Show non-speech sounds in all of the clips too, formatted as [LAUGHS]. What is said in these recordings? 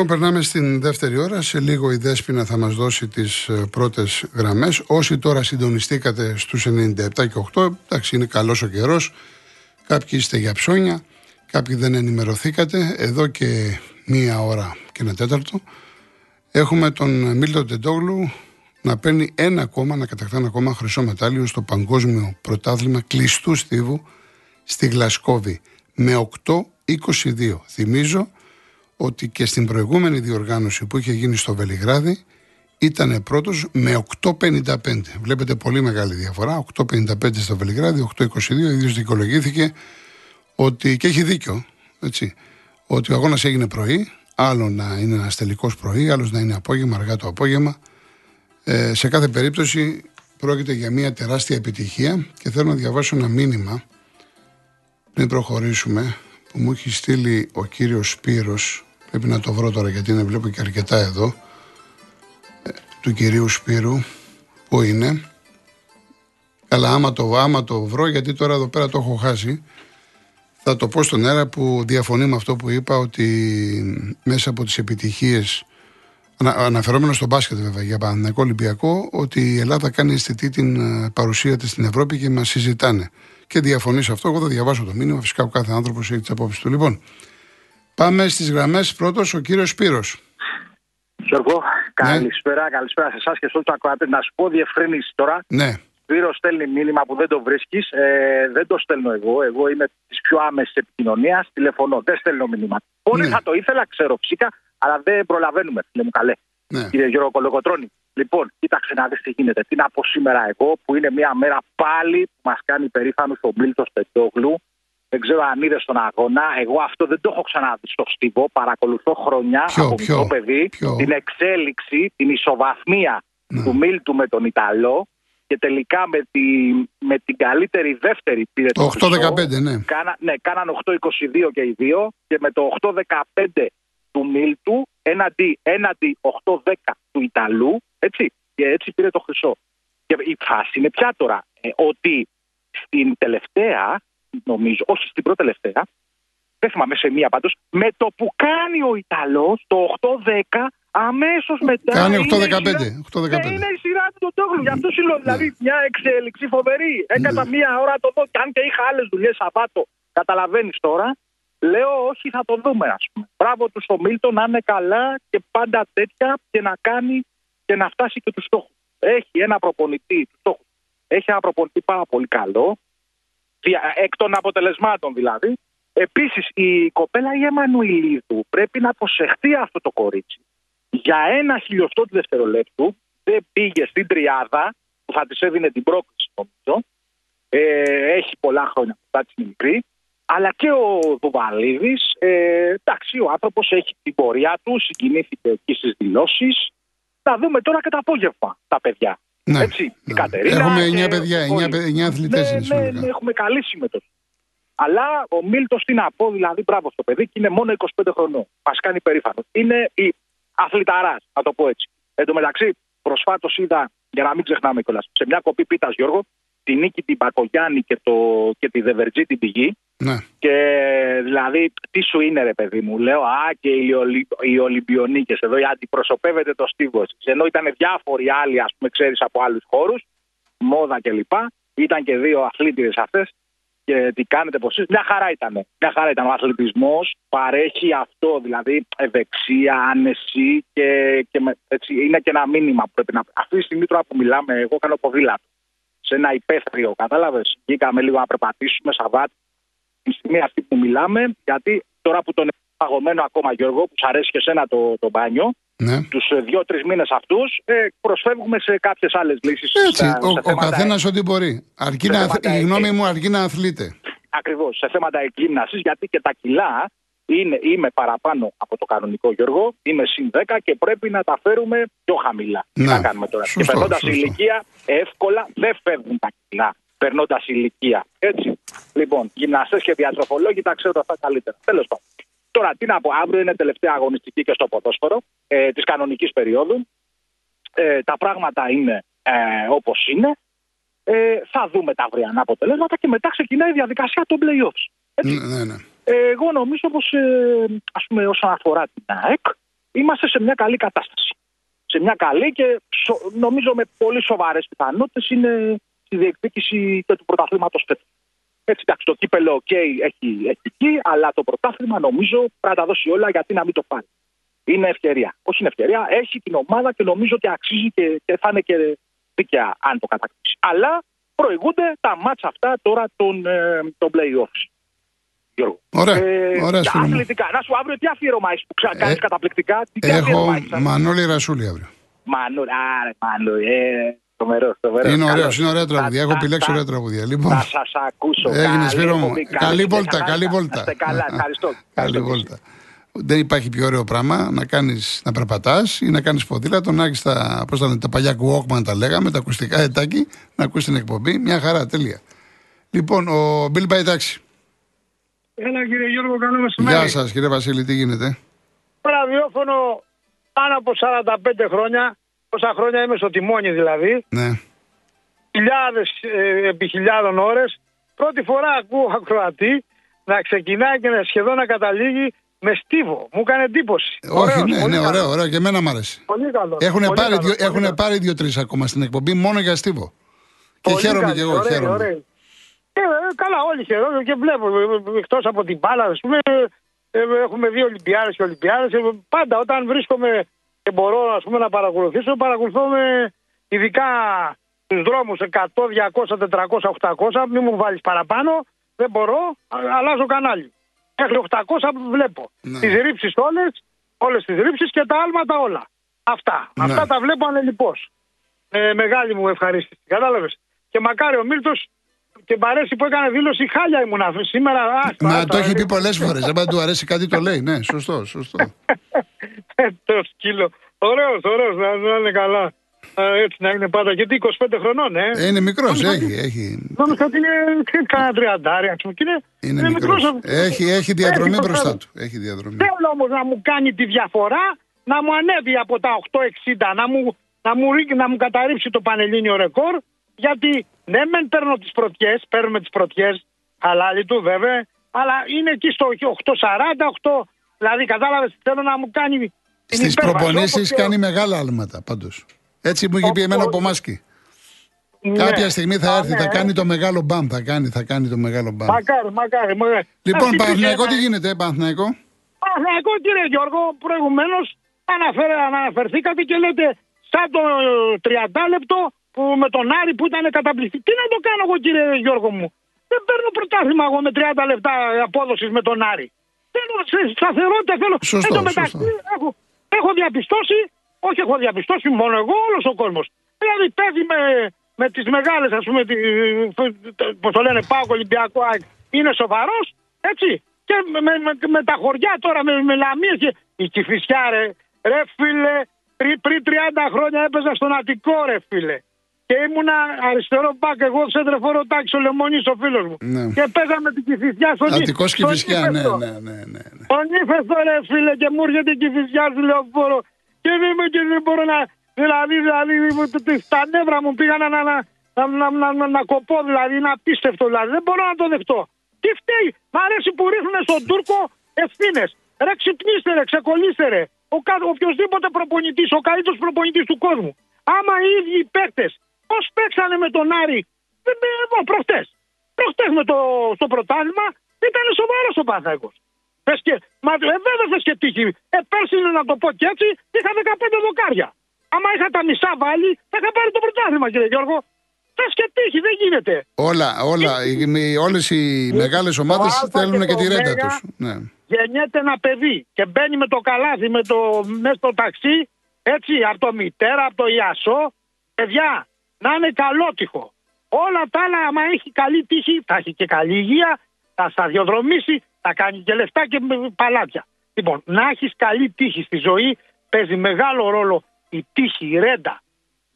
Λοιπόν, περνάμε στην δεύτερη ώρα. Σε λίγο η Δέσποινα θα μας δώσει τις ε, πρώτες γραμμές. Όσοι τώρα συντονιστήκατε στους 97 και 8, εντάξει είναι καλός ο καιρός. Κάποιοι είστε για ψώνια, κάποιοι δεν ενημερωθήκατε. Εδώ και μία ώρα και ένα τέταρτο έχουμε τον Μίλτο Τεντόγλου να παίρνει ένα ακόμα, να κατακτά ακόμα χρυσό μετάλλιο στο παγκόσμιο πρωτάθλημα κλειστού στίβου στη Γλασκόβη με 8-22. Θυμίζω ότι και στην προηγούμενη διοργάνωση που είχε γίνει στο Βελιγράδι ήταν πρώτος με 8.55. Βλέπετε πολύ μεγάλη διαφορά. 8.55 στο Βελιγράδι, 8.22. Ο ίδιος δικαιολογήθηκε ότι, και έχει δίκιο, έτσι, ότι ο αγώνας έγινε πρωί, άλλο να είναι ένας τελικός πρωί, άλλος να είναι απόγευμα, αργά το απόγευμα. Ε, σε κάθε περίπτωση πρόκειται για μια τεράστια επιτυχία και θέλω να διαβάσω ένα μήνυμα πριν προχωρήσουμε που μου έχει στείλει ο κύριος Σπύρος Πρέπει να το βρω τώρα γιατί είναι βλέπω και αρκετά εδώ. Ε, του κυρίου Σπύρου. Πού είναι. Καλά άμα το, άμα το βρω γιατί τώρα εδώ πέρα το έχω χάσει. Θα το πω στον αέρα που διαφωνεί με αυτό που είπα ότι μέσα από τις επιτυχίες αναφερόμενος στο μπάσκετ βέβαια για Παναγικό Ολυμπιακό ότι η Ελλάδα κάνει αισθητή την ε, παρουσία της στην Ευρώπη και μας συζητάνε. Και διαφωνεί σε αυτό. Εγώ θα διαβάσω το μήνυμα. Φυσικά ο κάθε άνθρωπος έχει τις απόψεις του. Λοιπόν, Πάμε στις γραμμές. Πρώτος ο κύριος Σπύρος. Γιώργο, ναι. καλησπέρα, καλησπέρα σε εσάς και σε όλους τους ακροατές. Να σου πω διευκρίνηση τώρα. Ναι. Σπύρος στέλνει μήνυμα που δεν το βρίσκεις. Ε, δεν το στέλνω εγώ. Εγώ είμαι της πιο άμεσης επικοινωνίας. Τηλεφωνώ. Δεν στέλνω μήνυμα. Πολύ ναι. θα το ήθελα, ξέρω φυσικά, αλλά δεν προλαβαίνουμε. Φίλε μου, καλέ. Ναι. Κύριε Γιώργο Κολοκοτρόνη. Λοιπόν, κοίταξε να δεις τι γίνεται. Τι να πω σήμερα εγώ, που είναι μια μέρα πάλι που μας κάνει περήφανος ο Μίλτος Πετόγλου δεν ξέρω αν είδες στον αγώνα. Εγώ αυτό δεν το έχω ξαναδεί στο στίβο. Παρακολουθώ χρονιά ποιο, από ποιο, παιδί την εξέλιξη, την ισοβαθμία ναι. του Μίλτου με τον Ιταλό και τελικά με, τη, με την καλύτερη δεύτερη πήρε το 8-15, ναι. Κάνα, ναι, κάναν 8-22 και οι δύο και με το 8-15 του Μίλτου έναντι, έναντι 8-10 του Ιταλού, έτσι, και έτσι πήρε το χρυσό. Και η φάση είναι πια τώρα ε, ότι στην τελευταία νομίζω, όχι στην πρώτη τελευταία, δεν θυμάμαι σε μία πάντως, με το που κάνει ο Ιταλός το 8-10, αμέσως μετά. Κάνει 8-15. Ναι, είναι η σειρά του τον Τόγλου. Γι' αυτό σου λέω. Δηλαδή ναι. μια εξέλιξη φοβερή. Έκανα ναι. μία ώρα το δω. Και αν και είχα άλλες δουλειές Σαββάτο, καταλαβαίνεις τώρα. Λέω όχι, θα το δούμε, ας πούμε. Μπράβο του στο Μίλτο να είναι καλά και πάντα τέτοια και να κάνει και να φτάσει και τους στόχους. Έχει ένα προπονητή, τους Έχει ένα προπονητή πάρα πολύ καλό εκ των αποτελεσμάτων δηλαδή. Επίσης, η κοπέλα η Εμμανουιλίδου πρέπει να αποσεχθεί αυτό το κορίτσι. Για ένα χιλιοστό του δευτερολέπτου δεν πήγε στην τριάδα που θα της έδινε την πρόκληση, νομίζω. Ε, έχει πολλά χρόνια που θα είναι μικρή. Αλλά και ο Δουβαλίδης, ε, εντάξει, ο άνθρωπος έχει την πορεία του, συγκινήθηκε εκεί στις δηλώσεις. Θα δούμε τώρα και το απόγευμα τα παιδιά. Ναι, Έτσι, ναι. η Κατερίνα. Έχουμε 9 παιδιά, 9, αθλητές ναι, ναι, ναι, έχουμε καλή συμμετοχή. Αλλά ο Μίλτος, τι να πω, δηλαδή, μπράβο στο παιδί και είναι μόνο 25 χρονών. Μας κάνει περήφανος. Είναι η αθληταράς, να το πω έτσι. Εν τω μεταξύ, προσφάτως είδα, για να μην ξεχνάμε κιόλας, σε μια κοπή πίτας Γιώργο, τη νίκη την Πακογιάννη και, το, και τη Δεβερτζή την πηγή. Ναι. Και δηλαδή, τι σου είναι, ρε παιδί μου, λέω, Α, και οι, Ολυ... οι Ολυμπιονίκες εδώ, αντιπροσωπεύεται το στίβος. Ενώ ήταν διάφοροι άλλοι, ας πούμε, ξέρεις από άλλους χώρους, μόδα κλπ. Ήταν και δύο αθλήτριες αυτές. Και τι κάνετε, πώ Μια χαρά ήταν. Μια χαρά ήταν. Ο αθλητισμός παρέχει αυτό, δηλαδή ευεξία, άνεση και, και με, έτσι, είναι και ένα μήνυμα που πρέπει να. Αυτή τη στιγμή τώρα που μιλάμε, εγώ κάνω ποδήλατο σε ένα υπαίθριο, κατάλαβες; Βγήκαμε λίγο να περπατήσουμε, Σαββάτ, τη στιγμή αυτή που μιλάμε, γιατί τώρα που τον έχω παγωμένο ακόμα, Γιώργο, που σου αρέσει και σένα το, το μπάνιο, ναι. τους ε, δύο-τρεις μήνες αυτούς, ε, προσφεύγουμε σε κάποιες άλλες λύσεις. Έτσι, στα, ο, ο καθένας ό,τι μπορεί. Αρκεί να, η γνώμη μου αρκεί να αθλείται. Ακριβώς. Σε θέματα εκγύμναση, γιατί και τα κιλά είναι, είμαι παραπάνω από το κανονικό Γιώργο, είμαι συν 10 και πρέπει να τα φέρουμε πιο χαμηλά. Τι να κάνουμε τώρα. Σωστό, και περνώντα ηλικία, εύκολα δεν φεύγουν τα κιλά. Περνώντας ηλικία. Έτσι. Λοιπόν, γυμναστές και διατροφολόγοι τα ξέρουν αυτά καλύτερα. Τέλος πάντων. Τώρα, τι να πω, αύριο είναι τελευταία αγωνιστική και στο ποδόσφαιρο ε, της κανονικής περίοδου. Ε, τα πράγματα είναι ε, όπως είναι. Ε, θα δούμε τα αυριανά αποτελέσματα και μετά ξεκινάει η διαδικασία των playoffs. Ναι, ναι, ναι. Εγώ νομίζω πως, ε, ας πούμε, όσον αφορά την ΑΕΚ, είμαστε σε μια καλή κατάσταση. Σε μια καλή και νομίζω με πολύ σοβαρές πιθανότητες είναι στη διεκδίκηση και του πρωταθλήματος φέτος. Έτσι, εντάξει, το κύπελο, OK, έχει, έχει εκεί, αλλά το πρωτάθλημα νομίζω πρέπει να τα δώσει όλα γιατί να μην το πάρει. Είναι ευκαιρία. Όχι είναι ευκαιρία, έχει την ομάδα και νομίζω ότι αξίζει και, και θα είναι και δίκαια αν το κατακτήσει. Αλλά προηγούνται τα μάτσα αυτά τώρα των, ε, των playoffs. Ωραία, ε, ωραία αθλητικά. Να σου αύριο τι αφιέρωμα έχεις που κάνει ε, καταπληκτικά; Τι έχω Μανώλη Ρασούλη αύριο. Μανώλη, άρε Μανώλη. Ε, Τρομερό, τρομερό. Είναι ωραίο, είναι ωραία τραγουδία. Έχω επιλέξει ωραία τραγουδία. Λοιπόν, θα σας ακούσω. Έγινε Σπύρο μου. Καλή βόλτα, καλή βόλτα. Καλά, ευχαριστώ. [LAUGHS] Καλή βόλτα. Δεν υπάρχει πιο ωραίο πράγμα να κάνεις να περπατάς ή να κάνεις ποδήλατο, να έχει τα, πώς τα, τα παλιά κουόκμαν τα λέγαμε, τα ακουστικά ετάκι, να ακούσει την εκπομπή. Μια χαρά, τέλεια. Λοιπόν, ο Μπιλ Μπαϊτάξη. Έλα κύριε Γιώργο, καλό μεσημέρι. Γεια σας κύριε Βασίλη, τι γίνεται; Ραδιόφωνο πάνω από 45 χρόνια Πόσα χρόνια είμαι στο τιμόνι δηλαδή. Ναι. Χιλιάδες ε, επί χιλιάδων ώρες. Πρώτη φορά ακούω ακροατή να ξεκινάει και να σχεδόν να καταλήγει με στίβο. Μου έκανε εντύπωση. Όχι, ναι, ναι, ωραίο, ωραίο. Και εμένα μου άρεσε. Πολύ καλός. Έχουν πολύ πάρει, δύο, έχουν πάρει δύο-τρει ακόμα στην εκπομπή μόνο για στίβο. Και πολύ χαίρομαι κι εγώ. Ωραία, χαίρομαι. Ωραία. Ε, καλά, όλοι χαίρομαι και βλέπω. Εκτός από την μπάλα, ας πούμε, ε, έχουμε δύο Ολυμπιάδες και Ολυμπιάδες. Πάντα όταν βρίσκομαι και μπορώ ας πούμε, να παρακολουθήσω, παρακολουθώ με ειδικά τους δρόμους 100, 200, 400, 800. Μην μου βάλεις παραπάνω, δεν μπορώ, αλλάζω κανάλι. Μέχρι 800 βλέπω. Ναι. Τις ρήψεις όλες, όλες τις ρήψεις και τα άλματα όλα. Αυτά. Ναι. Αυτά τα βλέπω ανελειπώς. Ε, μεγάλη μου ευχαρίστηση. Κατάλαβες. Και μακάρι ο Μίλτος και μ' αρέσει που έκανε δήλωση χάλια ήμουν σήμερα. Μα το έχει πει πολλές [LAUGHS] φορές. Δεν του αρέσει κάτι το λέει. Ναι, σωστό, σωστό. το σκύλο. Ωραίος, ωραίος, να είναι καλά. Έτσι να είναι πάντα. Γιατί 25 χρονών, ε. ε είναι μικρός, έχει. έχει. Νόμιζα ότι είναι κανένα τριαντάρι, Είναι, είναι, είναι μικρός. Έχει, έχει διαδρομή έχει μπροστά του. Έχει διαδρομή. Θέλω όμως να μου κάνει τη διαφορά να μου ανέβει από τα 8,60, να μου, να μου, να μου καταρρύψει το πανελλήνιο ρεκόρ. Γιατί ναι, μεν παίρνω τις πρωτιές, παίρνουμε τις πρωτιές, χαλάλι του βέβαια, αλλά είναι εκεί στο 8,40, 8. Δηλαδή, κατάλαβες, θέλω να μου κάνει Στις προπονήσεις κάνει μεγάλα άλματα πάντως. Έτσι μου είχε πει εμένα από Μάσκι. Ναι. Κάποια στιγμή θα έρθει, θα ναι. κάνει το μεγάλο μπαμ. Θα κάνει, θα κάνει το μεγάλο μπαμ. Μακάρι, μακάρι. μακάρι. Λοιπόν, Παναθηναϊκό, τι γίνεται, Παναθηναϊκό; Παναθηναϊκό, κύριε Γιώργο, προηγουμένως αναφερθήκατε και λέτε σαν το 30 λεπτό που με τον Άρη που ήταν καταπληκτικό. Τι να το κάνω εγώ, κύριε Γιώργο μου; Δεν παίρνω πρωτάθλημα εγώ με 30 λεπτά απόδοσης με τον Άρη. Θέλω σταθερότητα, θέλω. Σωστό, Εν μεταξύ, έχω, έχω διαπιστώσει, όχι έχω διαπιστώσει μόνο εγώ, όλος ο κόσμος. Δηλαδή παίζει με, με τις μεγάλες, ας πούμε, πώς το λένε, Πάο Ολυμπιακό είναι σοβαρός, έτσι. Και με, με, με, τα χωριά τώρα, με, με λαμίες και η κυφισιά, ρε, ρε φίλε, πριν, πριν 30 χρόνια έπαιζα στον Αττικό, ρε φίλε. Και ήμουνα αριστερό μπακ, εγώ σέντρεφορο τάξη ο Λεμόνι ο φίλος μου. Ναι. Και παίζαμε την κυφισιά στον Αττικός κυφισιά, ναι, ναι, ναι, ναι. Τον ύφεστο ρε φίλε και μου έρχεται η κυφισιά του λεωφόρο. Και δεν, και δεν μπορώ να. Δηλαδή, δηλαδή, τα νεύρα μου πήγαν να, να, να, να, να, να, να κοπώ, δηλαδή, είναι απίστευτο. Δηλαδή, δεν μπορώ να το δεχτώ. Τι φταίει, μ' αρέσει που ρίχνουν στον Τούρκο ευθύνες. Ρε ξυπνήστε, ρε, ξεκολλήστε, ρε. Ο, οποιοδήποτε προπονητής, ο καλύτερος προπονητής του κόσμου. Άμα οι ίδιοι οι παίκτες Πώς παίξανε με τον Άρη εγώ προχτές. Προχτές με το, στο πρωτάθλημα ήταν σοβαρός ο Παναθαϊκό. Πες και, μα ε, βέβαια θες και τύχη. Ε, πέρσι να το πω και έτσι, είχα 15 δοκάρια. Άμα είχα τα μισά βάλει, θα είχα πάρει το πρωτάθλημα, κύριε Γιώργο. Θες και τύχη, δεν γίνεται. Όλα, όλα. Όλες οι μεγάλες ομάδες θέλουν και, τη ρέντα τους. Ναι. Γεννιέται ένα παιδί και μπαίνει με το καλάθι, με το, μέσα στο ταξί, έτσι, από το μητέρα, από το Ιασό. Παιδιά, να είναι καλότυχο. Όλα τα άλλα, άμα έχει καλή τύχη, θα έχει και καλή υγεία, θα σταδιοδρομήσει, θα κάνει και λεφτά και παλάτια. Λοιπόν, να έχεις καλή τύχη στη ζωή παίζει μεγάλο ρόλο η τύχη, η ρέντα.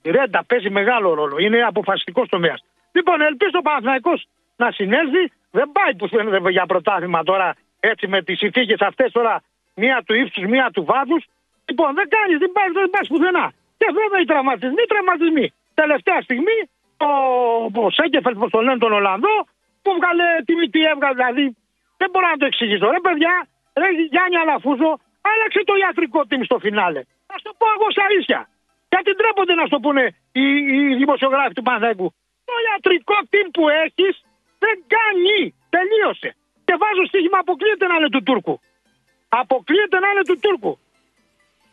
Η ρέντα παίζει μεγάλο ρόλο. Είναι αποφασιστικός τομέας. Λοιπόν, ελπίζω ο Παναθυναϊκό να συνέλθει. Δεν πάει που φαίνεται για πρωτάθλημα τώρα έτσι με τις συνθήκες αυτές τώρα. Μία του ύψους, μία του βάθους. Λοιπόν, δεν κάνεις, δεν πάει, δεν πάει πουθενά. Και βέβαια οι τραυματισμοί, τραυματισμοί τελευταία στιγμή ο, ο Σέγκεφελ, που το λένε τον Ολλανδό, που βγάλε τι, τι έβγαλε. Δηλαδή δεν μπορώ να το εξηγήσω. Ρε παιδιά, ρε Γιάννη Αλαφούζο, άλλαξε το ιατρικό team στο φινάλε. Θα το πω εγώ στα ίσια. Γιατί ντρέπονται να στο πούνε οι, οι δημοσιογράφοι του Παναθηναϊκού. Το ιατρικό team που έχεις δεν κάνει. Τελείωσε. Και βάζω στοίχημα αποκλείεται να είναι του Τούρκου. Αποκλείεται να είναι του Τούρκου.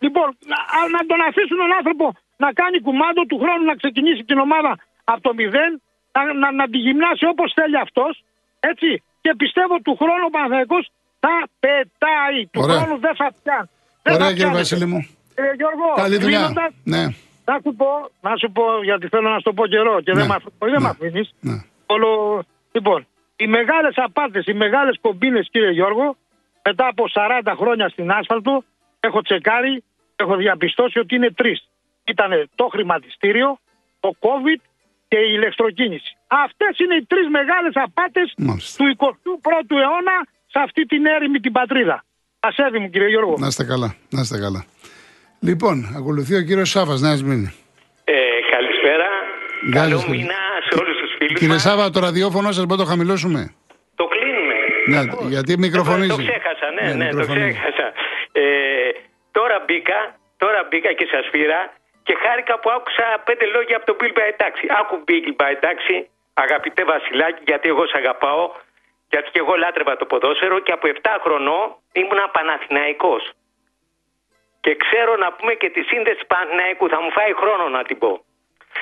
Λοιπόν, να, να τον αφήσουν τον άνθρωπο να κάνει κουμάντο του χρόνου να ξεκινήσει την ομάδα από το μηδέν, να, να, να τη γυμνάσει όπως θέλει αυτός. Έτσι. Και πιστεύω του χρόνου ο Παναθηναϊκός θα πετάει. Του χρόνου δεν θα πιάνει. Ωραία, κύριε Βασίλη μου. Ε, Γιώργο, Καλή δουλειά. Ναι. Να σου πω, να σου πω, γιατί θέλω να σου το πω καιρό και ναι. δεν με ναι. αφήνει. Ναι. Όλο... Λοιπόν, οι μεγάλες απάτες, οι μεγάλες κομπίνες, κύριε Γιώργο, μετά από 40 χρόνια στην άσφαλτο, έχω τσεκάρει, έχω διαπιστώσει ότι είναι τρεις. Ήταν το χρηματιστήριο, το COVID και η ηλεκτροκίνηση. Αυτές είναι οι τρεις μεγάλες απάτες του 21ου αιώνα σε αυτή την έρημη την πατρίδα. Ασέβη μου, κύριε Γιώργο. Να είστε καλά. Να είστε καλά. Λοιπόν, ακολουθεί ο κύριος Σάβα, να Μήνη. Ε, καλησπέρα. Καλό μήνα σε όλους τους φίλους. Κύριε Σάβα, το ραδιόφωνο σας μπορεί να το χαμηλώσουμε. Το κλείνουμε. Ναι, γιατί μικροφωνίζει. Το ξέχασα, ναι, ναι, ναι το ξέχασα. Ε, τώρα μπήκα, τώρα μπήκα και σας πήρα και χάρηκα που άκουσα πέντε λόγια από τον Bill Εντάξει. Άκου Bill εντάξει, αγαπητέ Βασιλάκη, γιατί εγώ σε αγαπάω. Γιατί και εγώ λάτρευα το ποδόσφαιρο και από 7 χρονών ήμουν Παναθηναϊκός. Και ξέρω να πούμε και τη σύνδεση Παναθηναϊκού, θα μου φάει χρόνο να την πω.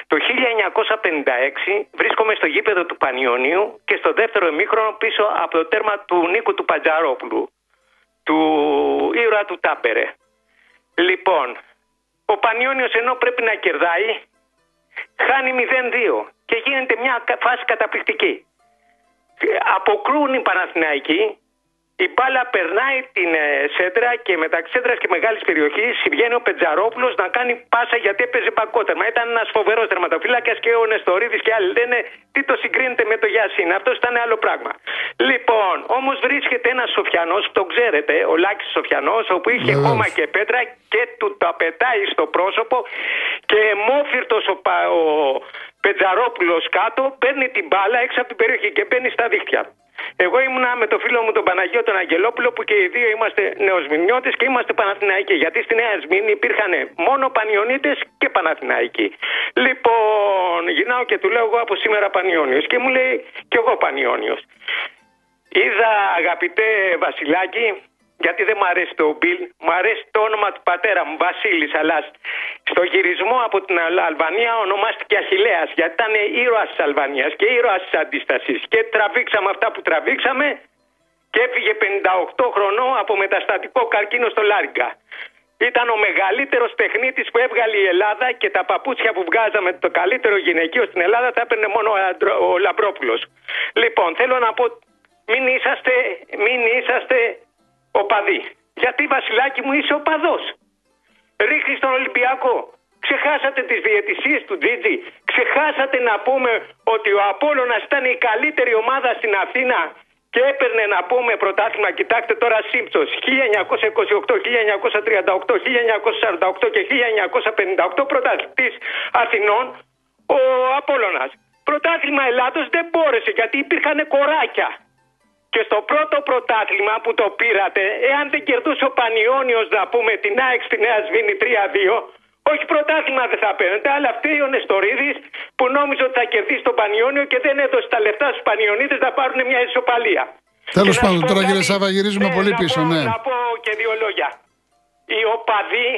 Το 1956 βρίσκομαι στο γήπεδο του Πανιωνίου και στο δεύτερο εμίχρονο πίσω από το τέρμα του Νίκου του Παντζαρόπουλου, του ήρωα του Τάμπερε. Λοιπόν, ο Πανιόνιος ενώ πρέπει να κερδάει, χάνει 0-2 και γίνεται μια φάση καταπληκτική. Αποκρούν οι Παναθηναϊκοί η μπάλα περνάει την ε, σέντρα και μεταξύ σέντρας και μεγάλης περιοχής βγαίνει ο Πετζαρόπουλος να κάνει πάσα γιατί έπαιζε πακότερμα. Ήταν ένας φοβερός τερματοφύλακας και ο Νεστορίδης και άλλοι λένε τι το συγκρίνεται με το Γιάσιν. Αυτό ήταν άλλο πράγμα. Λοιπόν, όμως βρίσκεται ένας Σοφιανός, το ξέρετε, ο Λάκης Σοφιανός, όπου είχε χώμα και πέτρα και του τα πετάει στο πρόσωπο και μόφυρτο ο, ο Πετζαρόπουλος κάτω παίρνει την μπάλα έξω από την περιοχή και μπαίνει στα δίχτυα. Εγώ ήμουνα με το φίλο μου τον Παναγιώτο τον Αγγελόπουλο που και οι δύο είμαστε νεοσμηνιώτες και είμαστε Παναθηναϊκοί. Γιατί στη Νέα Σμήνη υπήρχαν μόνο Πανιονίτε και Παναθηναϊκοί. Λοιπόν, γυρνάω και του λέω εγώ από σήμερα Πανιόνιος και μου λέει κι εγώ Πανιόνιος. Είδα αγαπητέ Βασιλάκη γιατί δεν μου αρέσει το Μπιλ, μου αρέσει το όνομα του πατέρα μου, Βασίλης. Αλλά στο γυρισμό από την Αλβανία ονομάστηκε Αχηλέα, γιατί ήταν ήρωας της Αλβανίας και ήρωας της αντίστασης. Και τραβήξαμε αυτά που τραβήξαμε και έφυγε 58 χρονών από μεταστατικό καρκίνο στο Λάριγκα. Ήταν ο μεγαλύτερος τεχνίτης που έβγαλε η Ελλάδα και τα παπούτσια που βγάζαμε το καλύτερο γυναικείο στην Ελλάδα τα έπαιρνε μόνο ο Λαμπρόπουλος. Λοιπόν, θέλω να πω, μην είσαστε, μην είσαστε οπαδοί. Γιατί βασιλάκι μου είσαι οπαδός. Ρίχνεις τον Ολυμπιακό. Ξεχάσατε τις διαιτησίες του Τζίτζι. Ξεχάσατε να πούμε ότι ο Απόλλωνας ήταν η καλύτερη ομάδα στην Αθήνα και έπαιρνε να πούμε πρωτάθλημα, κοιτάξτε τώρα Σύμπτος, 1928, 1938, 1948 και 1958 πρωταθλητής Αθηνών, ο Απόλλωνας. Πρωτάθλημα Ελλάδος δεν μπόρεσε γιατί υπήρχαν κοράκια. Και στο πρώτο πρωτάθλημα που το πήρατε, εάν δεν κερδούσε ο Πανιόνιος να πούμε την ΑΕΚ στη Νέα Σβήνη 3-2, όχι πρωτάθλημα δεν θα παίρνετε, αλλά αυτή ο Νεστορίδη που νόμιζε ότι θα κερδίσει τον Πανιόνιο και δεν έδωσε τα λεφτά στους Πανιονίτες να πάρουν μια ισοπαλία. Τέλος πάντων, τώρα κύριε Σάβα, γυρίζουμε ναι, πολύ πίσω. ναι. Να πω και δύο λόγια. Οι οπαδοί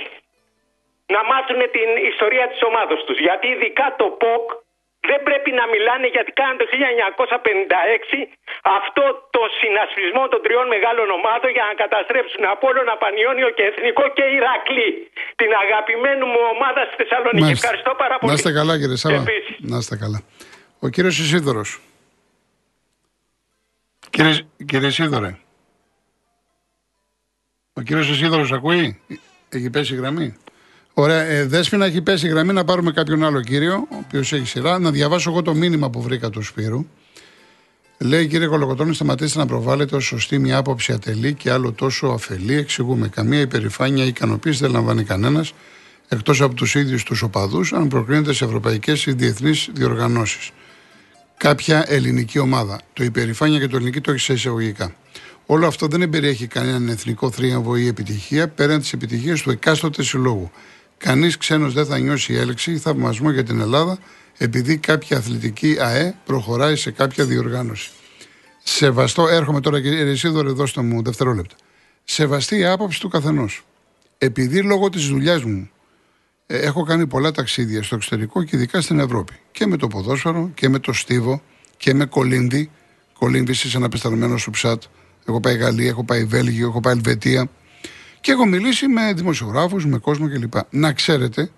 να μάθουν την ιστορία της ομάδα τους. Γιατί ειδικά το ΠΟΚ δεν πρέπει να μιλάνε γιατί κάναν το 1956 αυτό το συνασπισμό των τριών μεγάλων ομάδων για να καταστρέψουν Απόλλωνα, Πανιόνιο και Εθνικό και Ηρακλή. Την αγαπημένη μου ομάδα στη Θεσσαλονίκη. Ευχαριστώ πάρα πολύ. Να είστε καλά κύριε Σάβα. Να είστε καλά. Ο κύριος Ισίδωρος. Κύριε, κύριε Ισίδωρε. Ο κύριος Ισίδωρος ακούει; Έχει πέσει η γραμμή; Ωραία. Ε, Δέσποινα έχει πέσει η γραμμή να πάρουμε κάποιον άλλο κύριο, ο οποίος έχει σειρά. Να διαβάσω εγώ το μήνυμα που βρήκα του Σπύρου. Λέει κύριε Κολοκοτώνη, σταματήστε να προβάλλετε ως σωστή μια άποψη ατελή και άλλο τόσο αφελή. Εξηγούμε. Καμία υπερηφάνεια ή ικανοποίηση δεν λαμβάνει κανένας εκτός από τους ίδιους τους οπαδούς, αν προκρίνεται σε ευρωπαϊκές ή διεθνείς διοργανώσεις. Κάποια ελληνική ομάδα. Το υπερηφάνεια και το ελληνική το έχεις σε εισαγωγικά. Όλο αυτό δεν εμπεριέχει κανέναν εθνικό θρίαμβο ή επιτυχία πέραν της επιτυχίας του εκάστοτε συλλόγου. Κανείς ξένος δεν θα νιώσει έλεξη ή θαυμασμό για την Ελλάδα επειδή κάποια αθλητική ΑΕ προχωράει σε κάποια διοργάνωση. Σεβαστό, έρχομαι τώρα κύριε Ρεσίδωρε, δώστε μου δευτερόλεπτα. Σεβαστή η άποψη του καθενός. Επειδή λόγω της δουλειάς μου ε, έχω κάνει πολλά ταξίδια στο εξωτερικό και ειδικά στην Ευρώπη. Και με το ποδόσφαιρο και με το στίβο και με κολύμβη. Κολύμβη είσαι ένα πεσταλμένο σου ψάτ. Έχω πάει Γαλλία, έχω πάει Βέλγιο, έχω πάει Ελβετία. Και έχω μιλήσει με δημοσιογράφους, με κόσμο κλπ. Να ξέρετε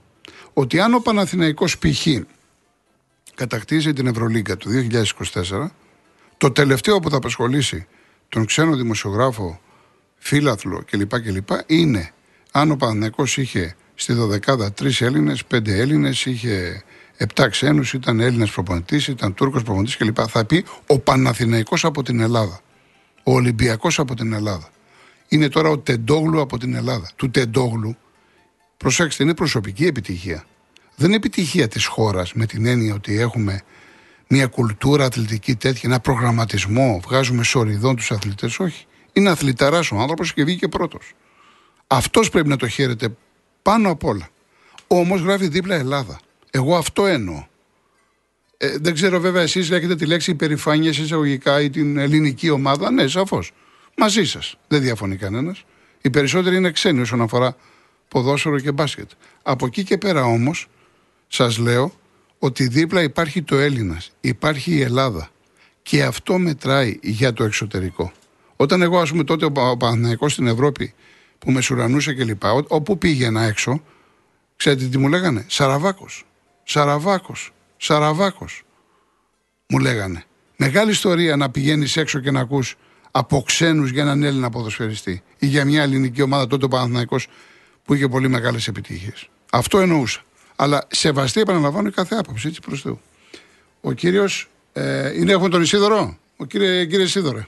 ότι αν ο Παναθηναϊκός π.χ. κατακτήσει την Ευρωλίγκα του 2024, το τελευταίο που θα απασχολήσει τον ξένο δημοσιογράφο, φίλαθλο κλπ. κλπ είναι αν ο Παναθηναϊκός είχε στη δωδεκάδα τρεις Έλληνες, πέντε Έλληνες, είχε επτά ξένους, ήταν Έλληνας προπονητής, ήταν Τούρκος προπονητής κλπ. Θα πει ο Παναθηναϊκός από την Ελλάδα. Ο Ολυμπιακός από την Ελλάδα. Είναι τώρα ο Τεντόγλου από την Ελλάδα. Του Τεντόγλου, προσέξτε, είναι προσωπική επιτυχία. Δεν είναι επιτυχία της χώρας με την έννοια ότι έχουμε μια κουλτούρα αθλητική τέτοια, ένα προγραμματισμό, βγάζουμε σοριδών τους αθλητές. Όχι. Είναι αθληταράς ο άνθρωπος και βγήκε πρώτος. Αυτός πρέπει να το χαίρεται πάνω απ' όλα. Όμως γράφει δίπλα Ελλάδα. Εγώ αυτό εννοώ. Ε, δεν ξέρω βέβαια εσείς έχετε τη λέξη υπερηφάνεια εισαγωγικά ή την ελληνική ομάδα. Ναι, σαφώς. Μαζί σας. Δεν διαφωνεί κανένας. Οι περισσότεροι είναι ξένοι όσον αφορά ποδόσφαιρο και μπάσκετ. Από εκεί και πέρα όμως, σας λέω ότι δίπλα υπάρχει το Έλληνας, υπάρχει η Ελλάδα. Και αυτό μετράει για το εξωτερικό. Όταν εγώ, ας πούμε, τότε ο Παναθηναϊκός στην Ευρώπη που με σουρανούσε κλπ. Όπου πήγαινα έξω, ξέρετε τι μου λέγανε, Σαραβάκος. Σαραβάκος. Σαραβάκος. Μου λέγανε. Μεγάλη ιστορία να πηγαίνεις έξω και να ακούς από ξένους για έναν Έλληνα ποδοσφαιριστή ή για μια ελληνική ομάδα τότε ο Παναθηναϊκός που είχε πολύ μεγάλες επιτυχίες. Αυτό εννοούσα. Αλλά σεβαστή, επαναλαμβάνω, κάθε άποψη, έτσι προς Θεού. Ο κύριος. Ε, είναι, έχουμε τον Ισίδωρο. Ο κύριε, κύριε Ισίδωρο.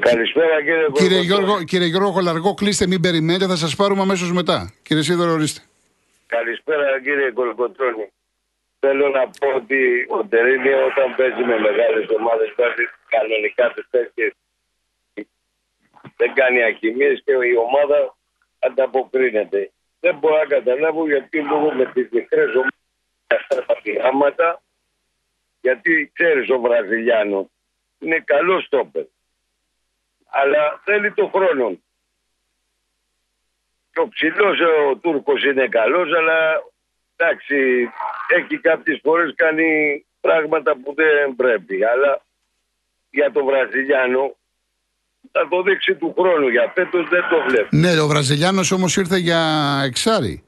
Καλησπέρα κύριε Κύριε Γιώργο, κύριε Γιώργο Κολαργό, κλείστε, μην περιμένετε, θα σας πάρουμε αμέσως μετά. Κύριε Σίδωρο, ορίστε. Καλησπέρα κύριε Κολοκοτρόνη. Θέλω να πω ότι ο Τερίνιο όταν παίζει με μεγάλες ομάδες βάζει κανονικά τι τέτοιε. Δεν κάνει αχημίε και η ομάδα ανταποκρίνεται. Δεν μπορώ να καταλάβω γιατί λόγω με τις μικρές ομάδες αυτά τα πειράματα, γιατί ξέρεις ο Βραζιλιάνος είναι καλός στόπερ αλλά θέλει το χρόνο. Και ο ψηλός ο Τούρκος είναι καλός, αλλά εντάξει, έχει κάποιες φορές κάνει πράγματα που δεν πρέπει. Αλλά για τον Βραζιλιάνο θα το δείξει του χρόνου. Για φέτος δεν το βλέπει. Ναι, ο Βραζιλιάνος όμως ήρθε για εξάρι.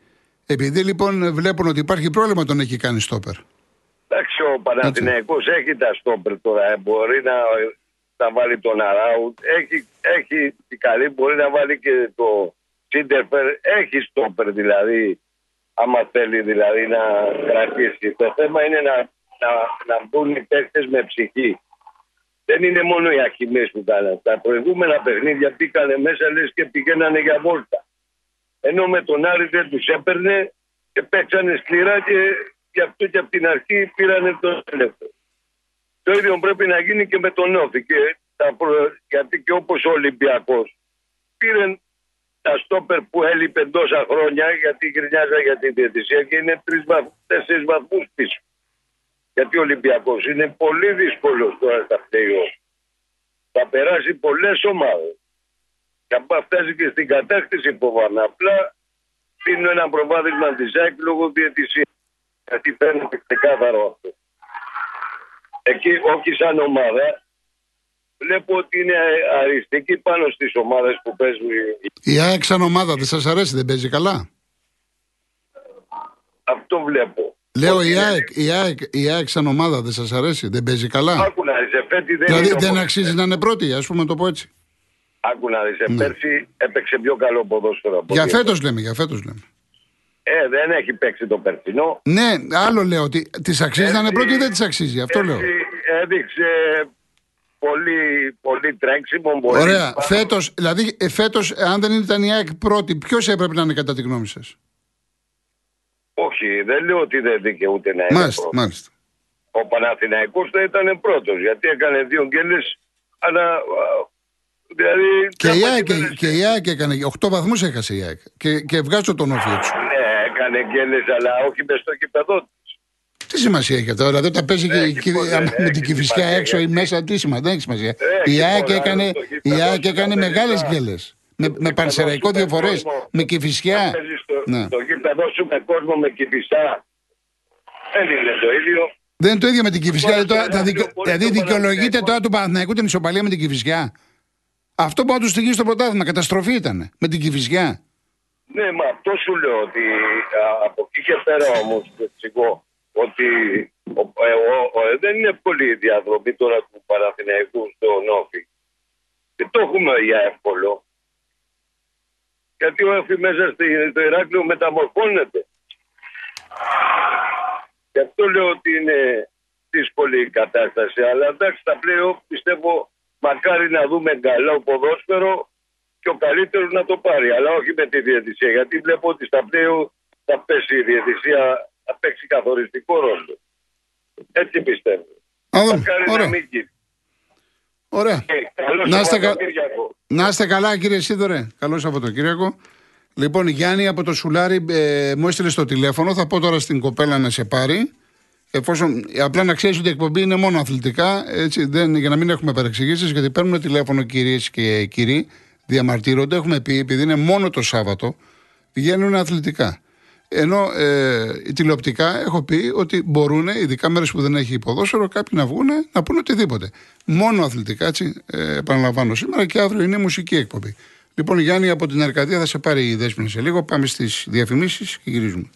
Επειδή λοιπόν βλέπουν ότι υπάρχει πρόβλημα, τον έχει κάνει στόπερ. Εντάξει, ο Παναθηναϊκός έχει τα στόπερ τώρα. Ε, μπορεί να να βάλει τον Αράουτ. Έχει, έχει την καλή, μπορεί να βάλει και το Σίντερφερ. Έχει στόπερ δηλαδή, άμα θέλει δηλαδή να κρατήσει. Το θέμα είναι να, να, να μπουν οι παίχτε με ψυχή. Δεν είναι μόνο οι αχημίε που κάνανε. Τα προηγούμενα παιχνίδια πήγανε μέσα λες και πηγαίνανε για βόλτα. Ενώ με τον Άρη δεν τους έπαιρνε και παίξανε σκληρά και γι' αυτό και από την αρχή πήρανε τον ελεύθερο. Το ίδιο πρέπει να γίνει και με τον Όφη. Και τα Γιατί και όπως ο Ολυμπιακός πήρε τα στόπερ που έλειπε τόσα χρόνια γιατί γυρνιάζα για την διαιτησία και είναι τέσσερις βαθμούς πίσω. Γιατί ο Ολυμπιακός είναι πολύ δύσκολος τώρα στα πλέον. Θα περάσει πολλές ομάδες. Και αν φτάσεις και στην κατάκτηση φοβάμαι. Απλά δίνω ένα προβάδισμα της ΑΕΚ λόγω διαιτησία. Γιατί φαίνεται ξεκάθαρο αυτό. Εκεί όχι σαν ομάδα, βλέπω ότι είναι αριστική πάνω στις ομάδες που παίζουν. Η ΑΕΚ σαν ομάδα δεν σας αρέσει, δεν παίζει καλά; Αυτό βλέπω. Λέω η ΑΕΚ, η, ΑΕΚ, η ΑΕΚ σαν ομάδα δεν σας αρέσει, δεν παίζει καλά; Άκου να δεν δηλαδή δεν αξίζει να είναι πρώτη, ας πούμε το πω έτσι. Άκου να δεις, ναι. πέρσι έπαιξε πιο καλό ποδόσφαιρο από Για φέτος λέμε, για φέτος λέμε. Ε, δεν έχει παίξει το περσινό. Ναι, άλλο λέω ότι της αξίζει να είναι πρώτη ή δεν της αξίζει. Αυτό λέω. Έδειξε πολύ, πολύ τρέξιμο. Πολύ Ωραία. Φέτος, δηλαδή, ε, φέτος, αν δεν ήταν η ΑΕΚ πρώτη, ποιος έπρεπε να είναι κατά τη γνώμη σας; Όχι, δεν λέω ότι δεν δικαιούται να είναι. Μάλιστα, μάλιστα. Ο Παναθηναϊκός θα ήταν πρώτος γιατί έκανε δύο γκέλες, αλλά Δηλαδή, και, η ΑΕΚ, και, η ΑΕΚ έκανε 8 βαθμούς έχασε η ΑΕΚ. Και, και βγάζω τον όφη έξω. Ναι, έκανε γκέλες, αλλά όχι με στο κυπεδό τι σημασία έχει αυτό, δηλαδή όταν παίζει ε, και, με την κυφισιά έξω ή μέσα, τι σημασία, δεν έχει σημασία. η ΑΕΚ έκανε, η ΑΕΚ έκανε μεγάλες γκέλες. Με, με πανσεραϊκό διαφορέ, με κυφισιά. Ναι. Το γήπεδο σου με κόσμο με κυφισιά. Δεν είναι το ίδιο. Δεν είναι το ίδιο με την Κυφυσιά. Δηλαδή δικαιολογείται τώρα του Παναθηναϊκού την ισοπαλία με την Κυφυσιά. Αυτό που θα του στοιχεί στο πρωτάθλημα, καταστροφή ήταν με την Κυφυσιά. Ναι, μα αυτό σου λέω ότι από εκεί και πέρα όμως εξηγώ ότι ο, ε, ο, ο, δεν είναι εύκολη η διαδρομή τώρα του Παναθηναϊκού στο Νόφι. Δεν το έχουμε για εύκολο. Γιατί ο Νόφι μέσα στο Ηράκλειο μεταμορφώνεται. Γι' αυτό λέω ότι είναι δύσκολη η κατάσταση. Αλλά εντάξει, στα πλέον πιστεύω μακάρι να δούμε καλό ποδόσφαιρο και ο καλύτερος να το πάρει. Αλλά όχι με τη διαιτησία. Γιατί βλέπω ότι στα πλέον θα πέσει η διαιτησία, θα παίξει καθοριστικό ρόλο. Έτσι πιστεύω. μακάρι ωραία. να μην Ωραία. να, είστε κα... να είστε καλά κύριε Σίδωρε. Καλό Σαββατοκύριακο. Λοιπόν, Γιάννη από το Σουλάρι ε, μου έστειλε στο τηλέφωνο. Θα πω τώρα στην κοπέλα να σε πάρει. Εφόσον απλά να ξέρεις ότι η εκπομπή είναι μόνο αθλητικά, έτσι, δεν, για να μην έχουμε παρεξηγήσεις, γιατί παίρνουν τηλέφωνο κυρίες και κύριοι, διαμαρτύρονται. Έχουμε πει, επειδή είναι μόνο το Σάββατο, πηγαίνουν αθλητικά. Ενώ ε, τηλεοπτικά έχω πει ότι μπορούν, ειδικά μέρες που δεν έχει υποδόσφαιρο, κάποιοι να βγουν να πούνε οτιδήποτε. Μόνο αθλητικά, έτσι, ε, επαναλαμβάνω σήμερα και αύριο είναι μουσική εκπομπή. Λοιπόν, Γιάννη, από την Αρκαδία θα σε πάρει η δέσμη σε λίγο. Πάμε στις διαφημίσεις και γυρίζουμε.